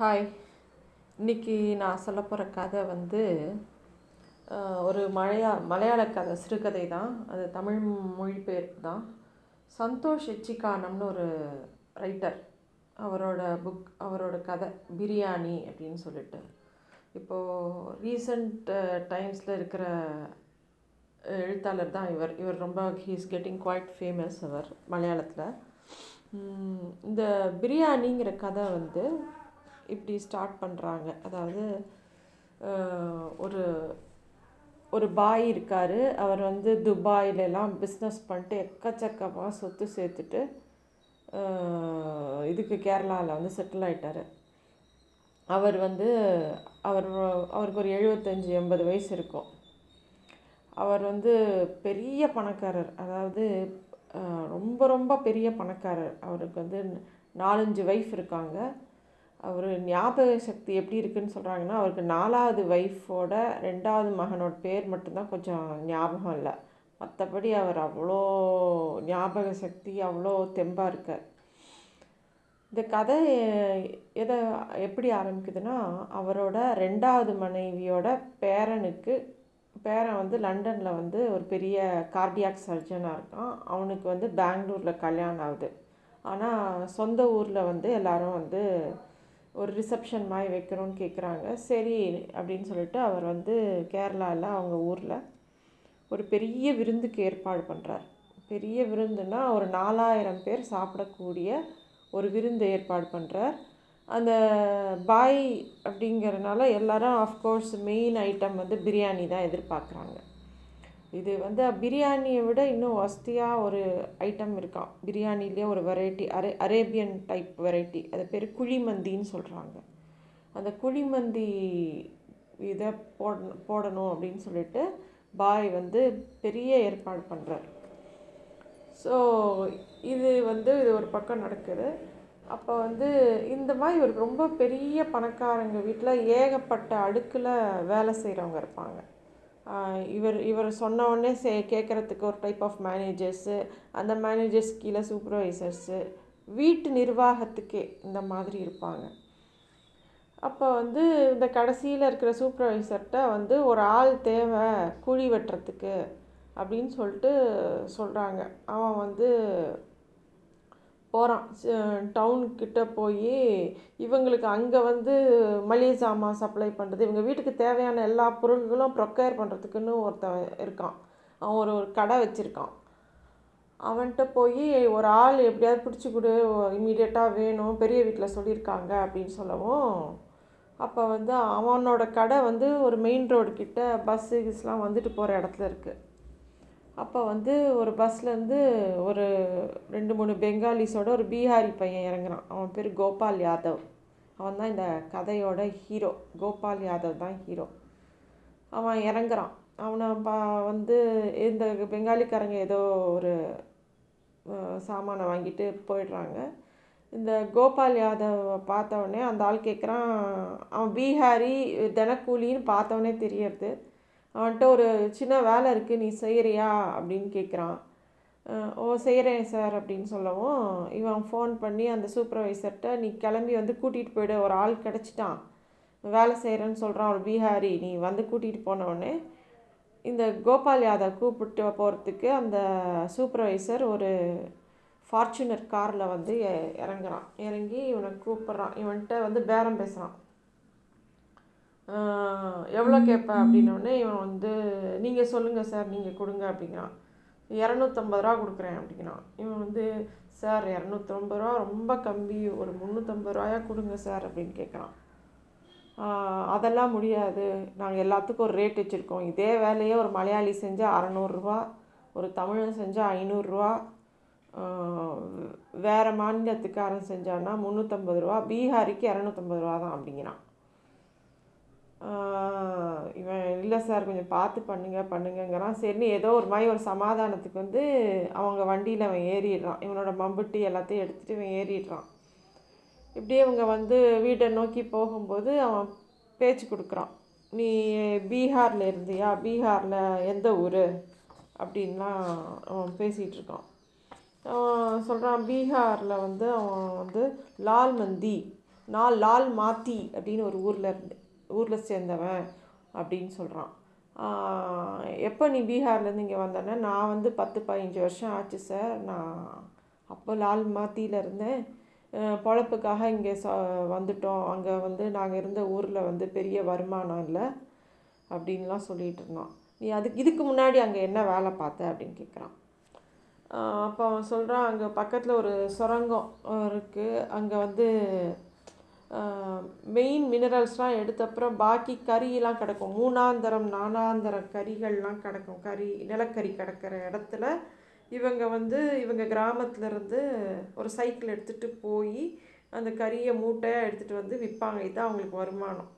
Hi இன்றைக்கி நான் சொல்ல போகிற கதை வந்து ஒரு மலையா மலையாள கதை சிறுகதை தான். அது தமிழ் மொழிபெயர்ப்பு தான் சந்தோஷ் எச்சிகானம்னு ஒரு ரைட்டர் அவரோட புக் அவரோட கதை பிரியாணி அப்படின்னு சொல்லிட்டு. இப்போது ரீசண்ட் டைம்ஸில் இருக்கிற எழுத்தாளர் தான் இவர். இவர் ரொம்ப ஹீஸ் கெட்டிங் குவைட் ஃபேமஸ் அவர் மலையாளத்தில். இந்த பிரியாணிங்கிற கதை வந்து இப்படி ஸ்டார்ட் பண்ணுறாங்க அதாவது ஒரு ஒரு பாய் இருக்கார். அவர் வந்து துபாயிலெலாம் பிஸ்னஸ் பண்ணிட்டு எக்கச்சக்கமாக சொத்து சேர்த்துட்டு இதுக்கு கேரளாவில் வந்து செட்டில் ஆகிட்டார் அவர் வந்து அவர் அவருக்கு ஒரு எழுபத்தஞ்சி எண்பது வயசு இருக்கும். அவர் வந்து பெரிய பணக்காரர். அதாவது ரொம்ப ரொம்ப பெரிய பணக்காரர். அவருக்கு வந்து நாலஞ்சு ஒய்ஃப் இருக்காங்க. அவர் ஞாபக சக்தி எப்படி இருக்குன்னு சொல்கிறாங்கன்னா அவருக்கு நாலாவது ஒய்ஃபோட ரெண்டாவது மகனோட பேர் மட்டும்தான் கொஞ்சம் ஞாபகம் இல்லை. மற்றபடி அவர் அவ்வளோ ஞாபக சக்தி அவ்வளோ தெம்பாக இருக்கார். இந்த கதை எதை எப்படி ஆரம்பிக்குதுன்னா அவரோட ரெண்டாவது மனைவியோட பேரனுக்கு பேரன் வந்து லண்டனில் வந்து ஒரு பெரிய கார்டியாக் சர்ஜனாக இருக்கான். அவனுக்கு வந்து பெங்களூரில் கல்யாணம் ஆகுது. ஆனால் சொந்த ஊரில் வந்து எல்லாரும் வந்து ஒரு ரிசப்ஷன் மாதிரி வைக்கணும்னு கேட்குறாங்க சரி அப்படின்னு சொல்லிட்டு அவர் வந்து கேரளாவில் அவங்க ஊரில் ஒரு பெரிய விருந்துக்கு ஏற்பாடு பண்ணுறார் பெரிய விருந்துன்னா ஒரு நாலாயிரம் பேர் சாப்பிடக்கூடிய ஒரு விருந்து ஏற்பாடு பண்ணுறார் அந்த பாய் அப்படிங்கிறனால எல்லாரும் ஆஃப்கோர்ஸ் மெயின் ஐட்டம் வந்து பிரியாணி தான் எதிர்பார்க்குறாங்க. இது வந்து பிரியாணியை விட இன்னும் வசதியாக ஒரு ஐட்டம் இருக்கான் பிரியாணிலே ஒரு வெரைட்டி அரே அரேபியன் டைப் வெரைட்டி அது பேர் குழிமந்தின்னு சொல்கிறாங்க அந்த குழிமந்தி இதை போட போடணும் அப்படின்னு சொல்லிட்டு பாய் வந்து பெரிய ஏற்பாடு பண்ணுறார் ஸோ இது வந்து இது ஒரு பக்கம் நடக்குது. அப்போ வந்து இந்த மாதிரி ஒரு ரொம்ப பெரிய பணக்காரங்க வீட்டில் ஏகப்பட்ட அடுக்கில் வேலை செய்கிறவங்க இருப்பாங்க. இவர் இவர் சொன்ன உடனே சே கேட்குறதுக்கு ஒரு டைப் ஆஃப் மேனேஜர்ஸு அந்த மேனேஜர்ஸ் கீழே சூப்பர்வைசர்ஸு வீட்டு நிர்வாகத்துக்கே இந்த மாதிரி இருப்பாங்க. அப்போ வந்து இந்த கடைசியில் இருக்கிற சூப்பர்வைசர்கிட்ட வந்து ஒரு ஆள் தேவை குழி வெட்டுறதுக்கு அப்படின்னு சொல்லிட்டு சொல்கிறாங்க அவன் வந்து போகிறான் டவுன்கிட்ட போய் இவங்களுக்கு அங்கே வந்து மளிகை சாமான் சப்ளை பண்ணுறது இவங்க வீட்டுக்கு தேவையான எல்லா பொருள்களும் ப்ரொக்கேர் பண்ணுறதுக்குன்னு ஒருத்தன் இருக்கான். அவன் ஒரு ஒரு கடை வச்சுருக்கான். அவன்கிட்ட போய் ஒரு ஆள் எப்படியாவது பிடிச்சி கொடு இம்மீடியட்டாக வேணும் பெரிய வீட்டில் சொல்லியிருக்காங்க அப்படின்னு சொல்லவும் அப்போ வந்து அவனோட கடை வந்து ஒரு மெயின் ரோடு கிட்ட பஸ்ஸு கிஸ்லாம் வந்துட்டு போகிற இடத்துல இருக்குது அப்போ வந்து ஒரு பஸ்லேருந்து ஒரு ரெண்டு மூணு பெங்காலிஸோட ஒரு பீகாரி பையன் இறங்குறான். அவன் பேர் கோபால் யாதவ். அவன் தான் இந்த கதையோட ஹீரோ கோபால் யாதவ் தான் ஹீரோ அவன் இறங்குறான். அவனை பா வந்து இந்த பெங்காலிக்காரங்க ஏதோ ஒரு சாமானை வாங்கிட்டு போயிடுறாங்க. இந்த கோபால் யாதவ் பார்த்தவொடனே அந்த ஆள் கேட்குறான் அவன் பீஹாரி தினக்கூலின்னு பார்த்தவொடனே தெரியறது. அவன்கிட்ட ஒரு சின்ன வேலை இருக்குது நீ செய்கிறியா அப்படின்னு கேட்குறான் ஓ செய்கிறேன் சார் அப்படின்னு சொல்லவும் இவன் ஃபோன் பண்ணி அந்த சூப்பர்வைசர்கிட்ட நீ கிளம்பி வந்து கூட்டிகிட்டு போயிடு ஒரு ஆள் கிடச்சிட்டான். வேலை செய்கிறேன்னு சொல்கிறான் ஒரு பீகாரி நீ வந்து கூட்டிகிட்டு போனவுடனே இந்த கோபால் யாதவ் கூப்பிட்டு போகிறதுக்கு அந்த சூப்பர்வைசர் ஒரு ஃபார்ச்சுனர் காரில் வந்து இறங்குறான். இறங்கி இவனை கூப்பிட்றான். இவன்கிட்ட வந்து பேரம் பேசுகிறான் எவ்வளோ கேட்ப அப்படின்னோடனே இவன் வந்து நீங்கள் சொல்லுங்கள் சார் நீங்கள் கொடுங்க அப்படிங்கிறான். இரநூத்தம்பது ரூபா கொடுக்குறேன் அப்படிங்கிறான். இவன் வந்து சார் இரநூத்தம்பது ரூபா ரொம்ப கம்மி ஒரு முந்நூற்றம்பது ரூபாயா கொடுங்க சார் அப்படின்னு கேட்குறான். அதெல்லாம் முடியாது. நாங்கள் எல்லாத்துக்கும் ஒரு ரேட் வச்சுருக்கோம். இதே வேலையை ஒரு மலையாளி செஞ்சால் அறநூறுரூவா ஒரு தமிழன் செஞ்சால் ஐநூறுரூவா வேறு மாநிலத்துக்காரன் செஞ்சான்னா முந்நூற்றம்பது ரூபா பீகாரிக்கு இரநூத்தம்பது ரூபா தான் அப்படிங்கிறான். இவன் இல்லை சார் கொஞ்சம் பார்த்து பண்ணுங்க பண்ணுங்கங்கிறான். சரின்னு ஏதோ ஒரு மாதிரி ஒரு சமாதானத்துக்கு வந்து அவங்க வண்டியில் அவன் ஏறிடுறான். இவனோட மம்புட்டி எல்லாத்தையும் எடுத்துகிட்டு இவன் ஏறிடுறான். இப்படியே இவங்க வந்து வீட்டை நோக்கி போகும்போது அவன் பேச்சு கொடுக்குறான். நீ பீகாரில் இருந்தியா? பீகாரில் எந்த ஊர்? அப்படின்லாம் அவன் பேசிகிட்டு இருக்கான். அவன் சொல்கிறான் பீகாரில் வந்து அவன் வந்து லால் மந்தி நான் லால் மாத்தி அப்படின்னு ஒரு ஊரில் இருந்து ஊரில் சேர்ந்தவன் அப்படின்னு சொல்கிறான் எப்போ நீ பீகார்லேருந்து இங்கே வந்தேன்னா நான் வந்து பத்து பதினஞ்சு வருஷம் ஆச்சு சார். நான் அப்போ லால் மாத்தியில் இருந்தேன். பொழப்புக்காக இங்கே ச வந்துட்டோம். அங்கே வந்து நாங்கள் இருந்த ஊரில் வந்து பெரிய வருமானம் இல்லை அப்படின்லாம் சொல்லிகிட்டு இருந்தோம் நீ அதுக்கு இதுக்கு முன்னாடி அங்கே என்ன வேலை பார்த்த அப்படின்னு கேட்குறான் அப்போ அவன் சொல்கிறான் அங்கே பக்கத்தில் ஒரு சுரங்கம் இருக்குது அங்கே வந்து மெயின் மினரல்ஸ்லாம் எடுத்தப்புறம் பாக்கி கறியெல்லாம் கிடக்கும். மூணாந்தரம் நாலாந்தரம் கறிகள்லாம் கிடக்கும். கறி நிலக்கரி கிடக்கிற இடத்துல இவங்க வந்து இவங்க கிராமத்துலேருந்து ஒரு சைக்கிள் எடுத்துகிட்டு போய் அந்த கறியை மூட்டையாக எடுத்துகிட்டு வந்து விற்பாங்க. இதுதான் அவங்களுக்கு வருமானம்.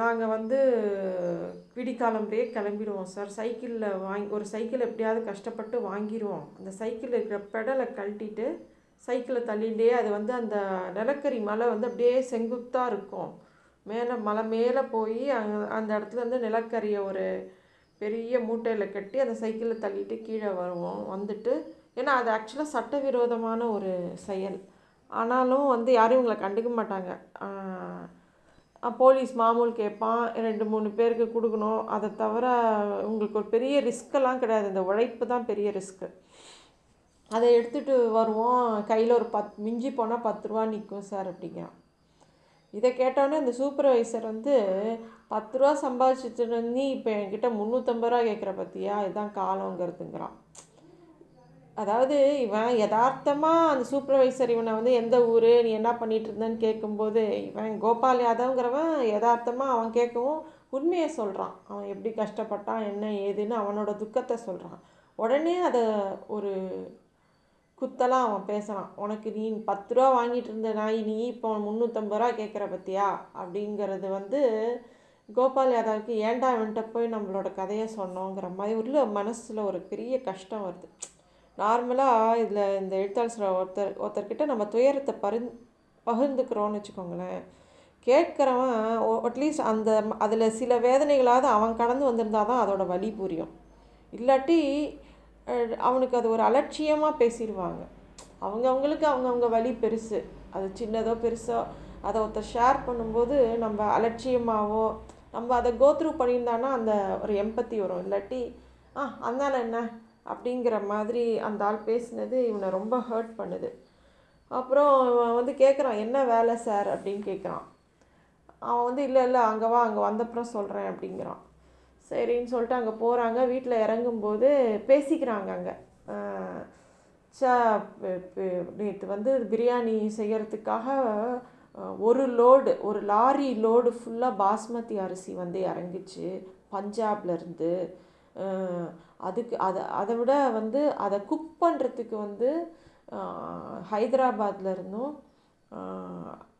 நாங்கள் வந்து விடிக்காலம்பே கிளம்பிடுவோம் சார். சைக்கிளில் வாங்கி ஒரு சைக்கிள் எப்படியாவது கஷ்டப்பட்டு வாங்கிடுவோம். அந்த சைக்கிள் இருக்கிற பெடலை கழட்டிட்டு சைக்கிளை தள்ளிகிட்டே அது வந்து அந்த நிலக்கரி மலை வந்து அப்படியே செங்குத்தாக இருக்கும். மேலே மலை மேலே போய் அங்கே அந்த இடத்துல வந்து நிலக்கரியை ஒரு பெரிய மூட்டையில் கட்டி அந்த சைக்கிளை தள்ளிட்டு கீழே வருவோம். வந்துட்டு ஏன்னா அது ஆக்சுவலாக சட்டவிரோதமான ஒரு செயல். ஆனாலும் வந்து யாரும் இவங்களை கண்டுக்க மாட்டாங்க. போலீஸ் மாமூல் கேட்பான். ரெண்டு மூணு பேருக்கு கொடுக்கணும். அதை தவிர உங்களுக்கு ஒரு பெரிய ரிஸ்க்கெல்லாம் கிடையாது. இந்த உழைப்பு தான் பெரிய ரிஸ்க்கு அதை எடுத்துகிட்டு வருவோம். கையில் ஒரு பத் மிஞ்சி போனால் பத்து ரூபா நிற்கும் சார் அப்படிங்கிறான் இதை கேட்டோன்னே அந்த சூப்பர்வைசர் வந்து பத்து ரூபா சம்பாதிச்சிட்டு நீ இப்போ என்கிட்ட முந்நூற்றம்பது ரூபா கேட்குற பற்றியா இதுதான் காலங்கிறதுங்கிறான். அதாவது இவன் யதார்த்தமாக அந்த சூப்பர்வைசர் இவனை வந்து எந்த ஊர்? நீ என்ன பண்ணிகிட்டு இருந்தேன்னு கேட்கும்போது இவன் கோபால் யாதவ்ங்கிறவன் யதார்த்தமாக அவன் கேட்கவும் உண்மையை சொல்கிறான் அவன் எப்படி கஷ்டப்பட்டான் என்ன ஏதுன்னு அவனோட துக்கத்தை சொல்கிறான் உடனே அதை ஒரு குத்தலாம் அவன் பேசுகிறான் உனக்கு நீ பத்து ரூபா வாங்கிட்டு இருந்த நாய் நீ இப்போ முந்நூற்றம்பது ரூபா கேட்குற பத்தியா? அப்படிங்கிறது வந்து கோபால் யாதவுக்கு ஏன்டா இவன்கிட்ட போய் நம்மளோட கதையை சொன்னோங்கிற மாதிரி உள்ள மனசில் ஒரு பெரிய கஷ்டம் வருது. நார்மலாக இதில் இந்த எழுத்தாளர் ஒருத்தர் ஒருத்தர்கிட்ட நம்ம துயரத்தை பரிந் பகிர்ந்துக்கிறோன்னு வச்சுக்கோங்களேன். கேட்குறவன் அட்லீஸ்ட் அந்த அதில் சில வேதனைகளாவது அவன் கடந்து வந்திருந்தால் தான் அதோட வலி புரியும். இல்லாட்டி அவனுக்கு அது ஒரு அலட்சியமாக பேசிடுவாங்க. அவங்கவுங்களுக்கு அவங்கவுங்க வழி பெருசு. அது சின்னதோ பெருசோ அதை ஒருத்தர் ஷேர் பண்ணும்போது நம்ம அலட்சியமாகவோ நம்ம அதை கோத்ரூ பண்ணியிருந்தானா அந்த ஒரு எம்பத்தி வரும். இல்லாட்டி ஆ அதனால என்ன? அப்படிங்கிற மாதிரி அந்த ஆள் பேசினது இவனை ரொம்ப ஹர்ட் பண்ணுது. அப்புறம் அவன் வந்து கேட்குறான் என்ன வேலை சார் அப்படின்னு கேட்குறான் அவன் வந்து இல்லை இல்லை அங்கே வா அங்கே வந்தப்புறம் சொல்கிறேன் அப்படிங்கிறான். சரின்னு சொல்லிட்டு அங்கே போகிறாங்க வீட்டில் இறங்கும்போது பேசிக்கிறாங்க அங்கே. சா நேற்று வந்து பிரியாணி செய்கிறதுக்காக ஒரு லோடு ஒரு லாரி லோடு ஃபுல்லாக பாஸ்மதி அரிசி வந்து இறங்குச்சு பஞ்சாப்லேருந்து அதுக்கு அதை அதை விட வந்து அதை குக் பண்ணுறதுக்கு வந்து ஹைதராபாத்லேருந்தும்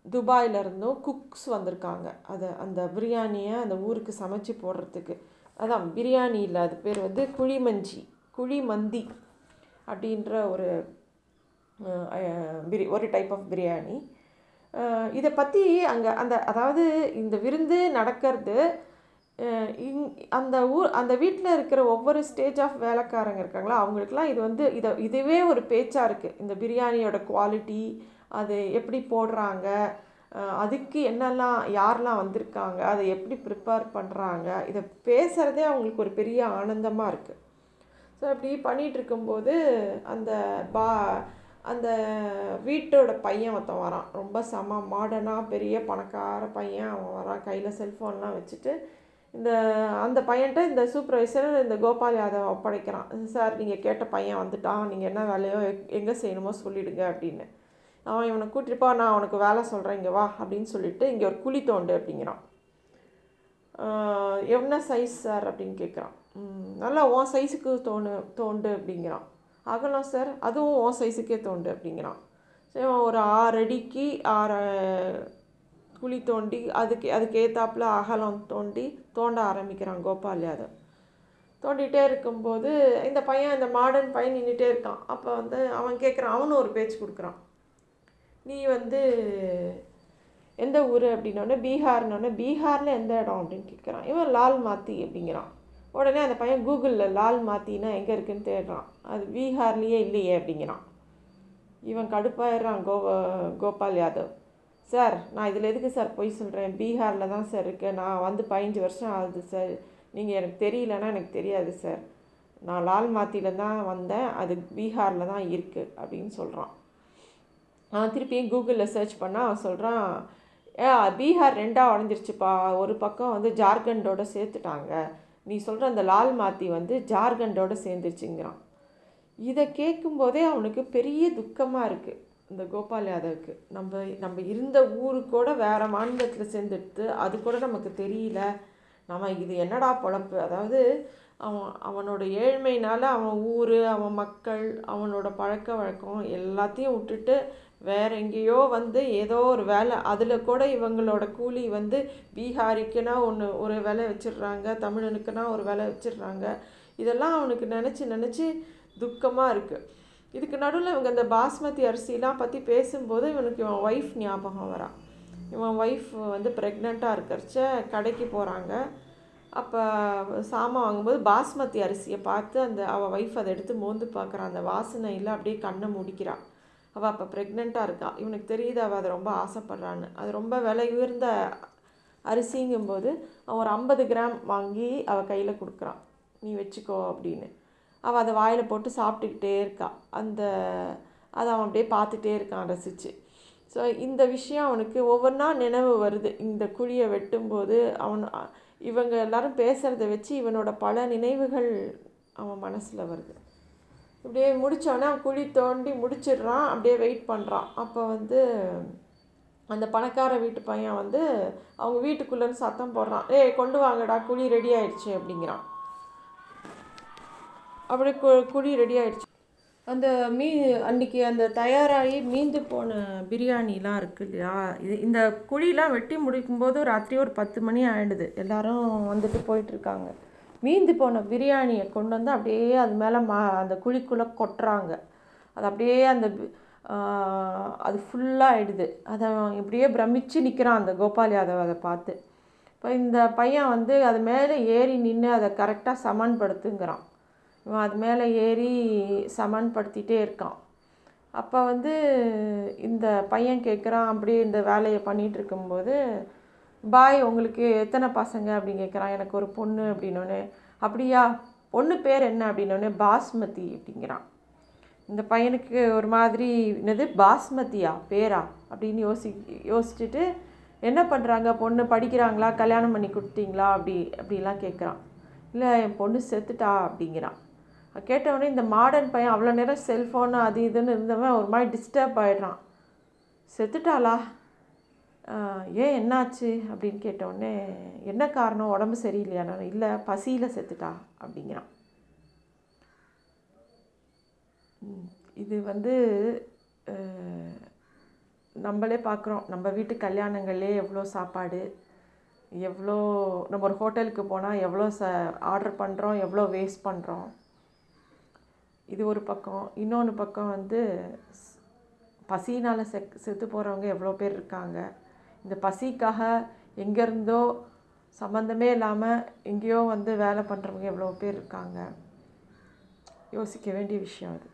இருந்தும் இருந்தும் குக்ஸ் வந்திருக்காங்க. அதை அந்த பிரியாணியை அந்த ஊருக்கு சமைச்சு போடுறதுக்கு. அதான் பிரியாணி இல்லை. அது பேர் வந்து குழிமஞ்சி குழிமந்தி அப்படின்ற ஒரு பிரி ஒரு டைப் ஆஃப் பிரியாணி. இதை பற்றி அங்கே அந்த அதாவது இந்த விருந்து நடக்கிறது இங் அந்த ஊர் அந்த வீட்டில் இருக்கிற ஒவ்வொரு ஸ்டேஜ் ஆஃப் வேலைக்காரங்க இருக்காங்களா அவங்களுக்குலாம் இது வந்து இதை இதுவே ஒரு பேச்சாக இருக்குது இந்த பிரியாணியோட குவாலிட்டி அது எப்படி போடுறாங்க அதுக்கு என்னெல்லாம் யாரெல்லாம் வந்திருக்காங்க அதை எப்படி ப்ரிப்பேர் பண்ணுறாங்க இதை பேசுகிறதே அவங்களுக்கு ஒரு பெரிய ஆனந்தமாக இருக்குது ஸோ அப்படி பண்ணிகிட்டு இருக்கும்போது அந்த பா அந்த வீட்டோட பையன் ஒருத்தன் வரான். ரொம்ப செம மாடர்னாக பெரிய பணக்கார பையன் அவன் வரான். கையில் செல்ஃபோன்லாம் வச்சுட்டு இந்த அந்த பையன்கிட்ட இந்த சூப்பர்வைசர் இந்த கோபால் யாதவ் ஒப்படைக்கிறான். சார் நீங்கள் கேட்ட பையன் வந்துட்டான். நீங்கள் என்ன வேலையோ எங்கே செய்யணுமோ சொல்லிவிடுங்க அப்படின்னு. அவன் இவனை கூட்டிட்டுப்பா நான் அவனுக்கு வேலை சொல்கிறேன் இங்கே வா அப்படின்னு சொல்லிட்டு இங்கே ஒரு குழி தோண்டு அப்படிங்கிறான். என்ன சைஸ் சார் அப்படின்னு கேட்குறான் நல்லா உன் சைஸுக்கு தோணு தோண்டு அப்படிங்கிறான். அகலம் சார் அதுவும் உன் சைஸுக்கே தோண்டு அப்படிங்கிறான். சரி ஒரு ஆறு அடிக்கு ஆறு குழி தோண்டி அதுக்கு அதுக்கு ஏத்தாப்பில் அகலம் தோண்டி தோண்ட ஆரம்பிக்கிறான் கோபால் யாதவ். தோண்டிகிட்டே இருக்கும்போது இந்த பையன் இந்த மாடர்ன் பையன் நின்றுட்டே இருக்கான். அப்போ வந்து அவன் கேட்குறான் அவனும் ஒரு பேச்சு கொடுக்குறான். நீ வந்து எந்த ஊர் அப்படின்னோடனே பீகார்னோடனே பீகாரில் எந்த இடம் அப்படின்னு கேட்குறான். இவன் லால் மாத்தி அப்படிங்கிறான். உடனே அந்த பையன் கூகுளில் லால் மாத்தினா எங்கே இருக்குன்னு தேடுறான். அது பீகார்லேயே இல்லையே அப்படிங்கிறான். இவன் கடுப்பாயிடுறான் கோ கோபால் யாதவ். சார் நான் இதில் எதுக்கு சார் பொய் சொல்கிறேன் பீகாரில் தான் சார் இருக்கேன் நான் வந்து பதினஞ்சு வருஷம் ஆகுது சார். நீங்கள் எனக்கு தெரியலன்னா எனக்கு தெரியாது சார். நான் லால் மாத்தியில் தான் வந்தேன். அது பீகாரில் தான் இருக்குது அப்படின்னு சொல்கிறான் திருப்பியும் கூகுளில் சர்ச் பண்ணால் அவன் சொல்கிறான் ஏ பீகார் ரெண்டாக உடஞ்சிருச்சுப்பா. ஒரு பக்கம் வந்து ஜார்க்கண்டோடு சேர்த்துட்டாங்க. நீ சொல்கிற அந்த லால் மாத்தி வந்து ஜார்க்கண்டோடு சேர்ந்துருச்சுங்கிறான். இதை கேட்கும்போதே அவனுக்கு பெரிய துக்கமாக இருக்குது இந்த கோபால் யாதவுக்கு. நம்ம நம்ம இருந்த ஊரு கூட வேறு மாநிலத்தில் சேர்ந்துட்டு அது கூட நமக்கு தெரியல. நம்ம இது என்னடா பொழப்பு? அதாவது அவன் அவனோட ஏழ்மையினால் அவன் ஊர் அவன் மக்கள் அவனோட பழக்க வழக்கம் எல்லாத்தையும் விட்டுட்டு வேற எங்கேயோ வந்து ஏதோ ஒரு வேலை. அதில் கூட இவங்களோட கூலி வந்து பீகாரிக்குனா ஒன்று ஒரு வேலை வச்சிடுறாங்க தமிழனுக்குனா ஒரு வேலை வச்சிடுறாங்க. இதெல்லாம் அவனுக்கு நினச்சி நினச்சி துக்கமாக இருக்குது இதுக்கு நடுவில் இவங்க இந்த பாஸ்மதி அரிசிலாம் பற்றி பேசும்போது இவனுக்கு இவன் ஒய்ஃப் ஞாபகம் வரான் இவன் ஒய்ஃப் வந்து ப்ரெக்னெண்ட்டாக இருக்கிறச்ச கடைக்கு போகிறாங்க அப்போ சாமான் வாங்கும்போது பாஸ்மதி அரிசியை பார்த்து அந்த அவள் ஒய்ஃப் அதை எடுத்து மோந்து பார்க்குறான் அந்த வாசனையில் அப்படியே கண்ணை முடிக்கிறான் அவள் அப்போ ப்ரெக்னெண்ட்டாக இருக்கா. இவனுக்கு தெரியுது அவள் அதை ரொம்ப ஆசைப்பட்றான்னு. அது ரொம்ப விலை உயர்ந்த அரிசிங்கும்போது அவன் ஒரு ஐம்பது கிராம் வாங்கி அவள் கையில் கொடுக்குறான் நீ வச்சுக்கோ அப்படின்னு. அவள் அதை வாயில் போட்டு சாப்பிட்டுக்கிட்டே இருக்கா. அந்த அதை அவன் அப்படியே பார்த்துட்டே இருக்கான் ரசித்து ஸோ இந்த விஷயம் அவனுக்கு ஒவ்வொன்றா நினைவு வருது. இந்த குழியை வெட்டும்போது அவன் இவங்க எல்லாரும் பேசுகிறத வச்சு இவனோட பல நினைவுகள் அவன் மனசில் வருது. இப்படியே முடித்தோடனே அவன் குழி தோண்டி முடிச்சிடுறான் அப்படியே வெயிட் பண்ணுறான் அப்போ வந்து அந்த பணக்கார வீட்டு பையன் வந்து அவங்க வீட்டுக்குள்ளேன்னு சத்தம் போடுறான். ஏய் கொண்டு வாங்கடா குழி ரெடி ஆயிடுச்சு அப்படிங்கிறான். அப்படியே கு குழி ரெடி ஆயிடுச்சு. அந்த மீ அன்றைக்கி அந்த தயாராகி மீந்து போன பிரியாணிலாம் இருக்கு இல்லையா? இது இந்த குழிலாம் வெட்டி முடிக்கும்போது ராத்திரி ஒரு பத்து மணி ஆகிடுது எல்லாரும் வந்துட்டு போயிட்டுருக்காங்க. மீந்து போன பிரியாணியை கொண்டு வந்து அப்படியே அது மேலே மா அந்த குழிக்குள்ளே கொட்டுறாங்க. அது அப்படியே அந்த அது ஃபுல்லாக ஆகிடுது அதை இப்படியே பிரமிச்சு நிற்கிறான் அந்த கோபால் யாதவ் அதை பார்த்து. இப்போ இந்த பையன் வந்து அது மேலே ஏறி நின்று அதை கரெக்டாக சமன்படுத்துங்கிறான். இவன் அது மேலே ஏறி சமன்படுத்திகிட்டே இருக்கான். அப்போ வந்து இந்த பையன் கேட்குறான் அப்படியே இந்த வேலையை பண்ணிகிட்டு இருக்கும்போது பாய் உங்களுக்கு எத்தனை பசங்க? அப்படின்னு கேட்குறான் எனக்கு ஒரு பொண்ணு அப்படின்னோடனே அப்படியா? பொண்ணு பேர் என்ன? அப்படின்னோடனே பாஸ்மதி அப்படிங்கிறான். இந்த பையனுக்கு ஒரு மாதிரி என்னது? பாஸ்மதியா? பேரா? அப்படின்னு யோசி யோசிச்சுட்டு என்ன பண்ணுறாங்க பொண்ணு படிக்கிறாங்களா? கல்யாணம் பண்ணி கொடுத்தீங்களா? அப்படி அப்படிலாம் கேட்குறான் இல்லை என் பொண்ணு செத்துட்டா அப்படிங்கிறான். கேட்டவொடனே இந்த மாடர்ன் பையன் அவ்வளோ நேரம் செல்ஃபோனு அது இதுன்னு இருந்தவன் ஒரு மாதிரி டிஸ்டர்ப் ஆகிடுறான் செத்துட்டாளா? ஏன் என்னாச்சு? அப்படின்னு கேட்டவுடனே என்ன காரணம்? உடம்பு சரியில்லையா? நான் இல்லை பசியில் செத்துட்டா? அப்படிங்கிறான். இது வந்து நம்மளே பார்க்குறோம். நம்ம வீட்டு கல்யாணங்கள்லே எவ்வளோ சாப்பாடு எவ்வளோ நம்ம ஒரு ஹோட்டலுக்கு போனால் எவ்வளோ ச ஆர்டர் பண்ணுறோம் எவ்வளோ வேஸ்ட் பண்ணுறோம் இது ஒரு பக்கம். இன்னொன்று பக்கம் வந்து பசினால் செக் செத்து போகிறவங்க எவ்வளோ பேர் இருக்காங்க. இந்த பசிக்காக எங்கேருந்தோ சம்மந்தமே இல்லாமல் எங்கேயோ வந்து வேலை பண்ணுறவங்க எவ்வளோ பேர் இருக்காங்க. யோசிக்க வேண்டிய விஷயம் அது.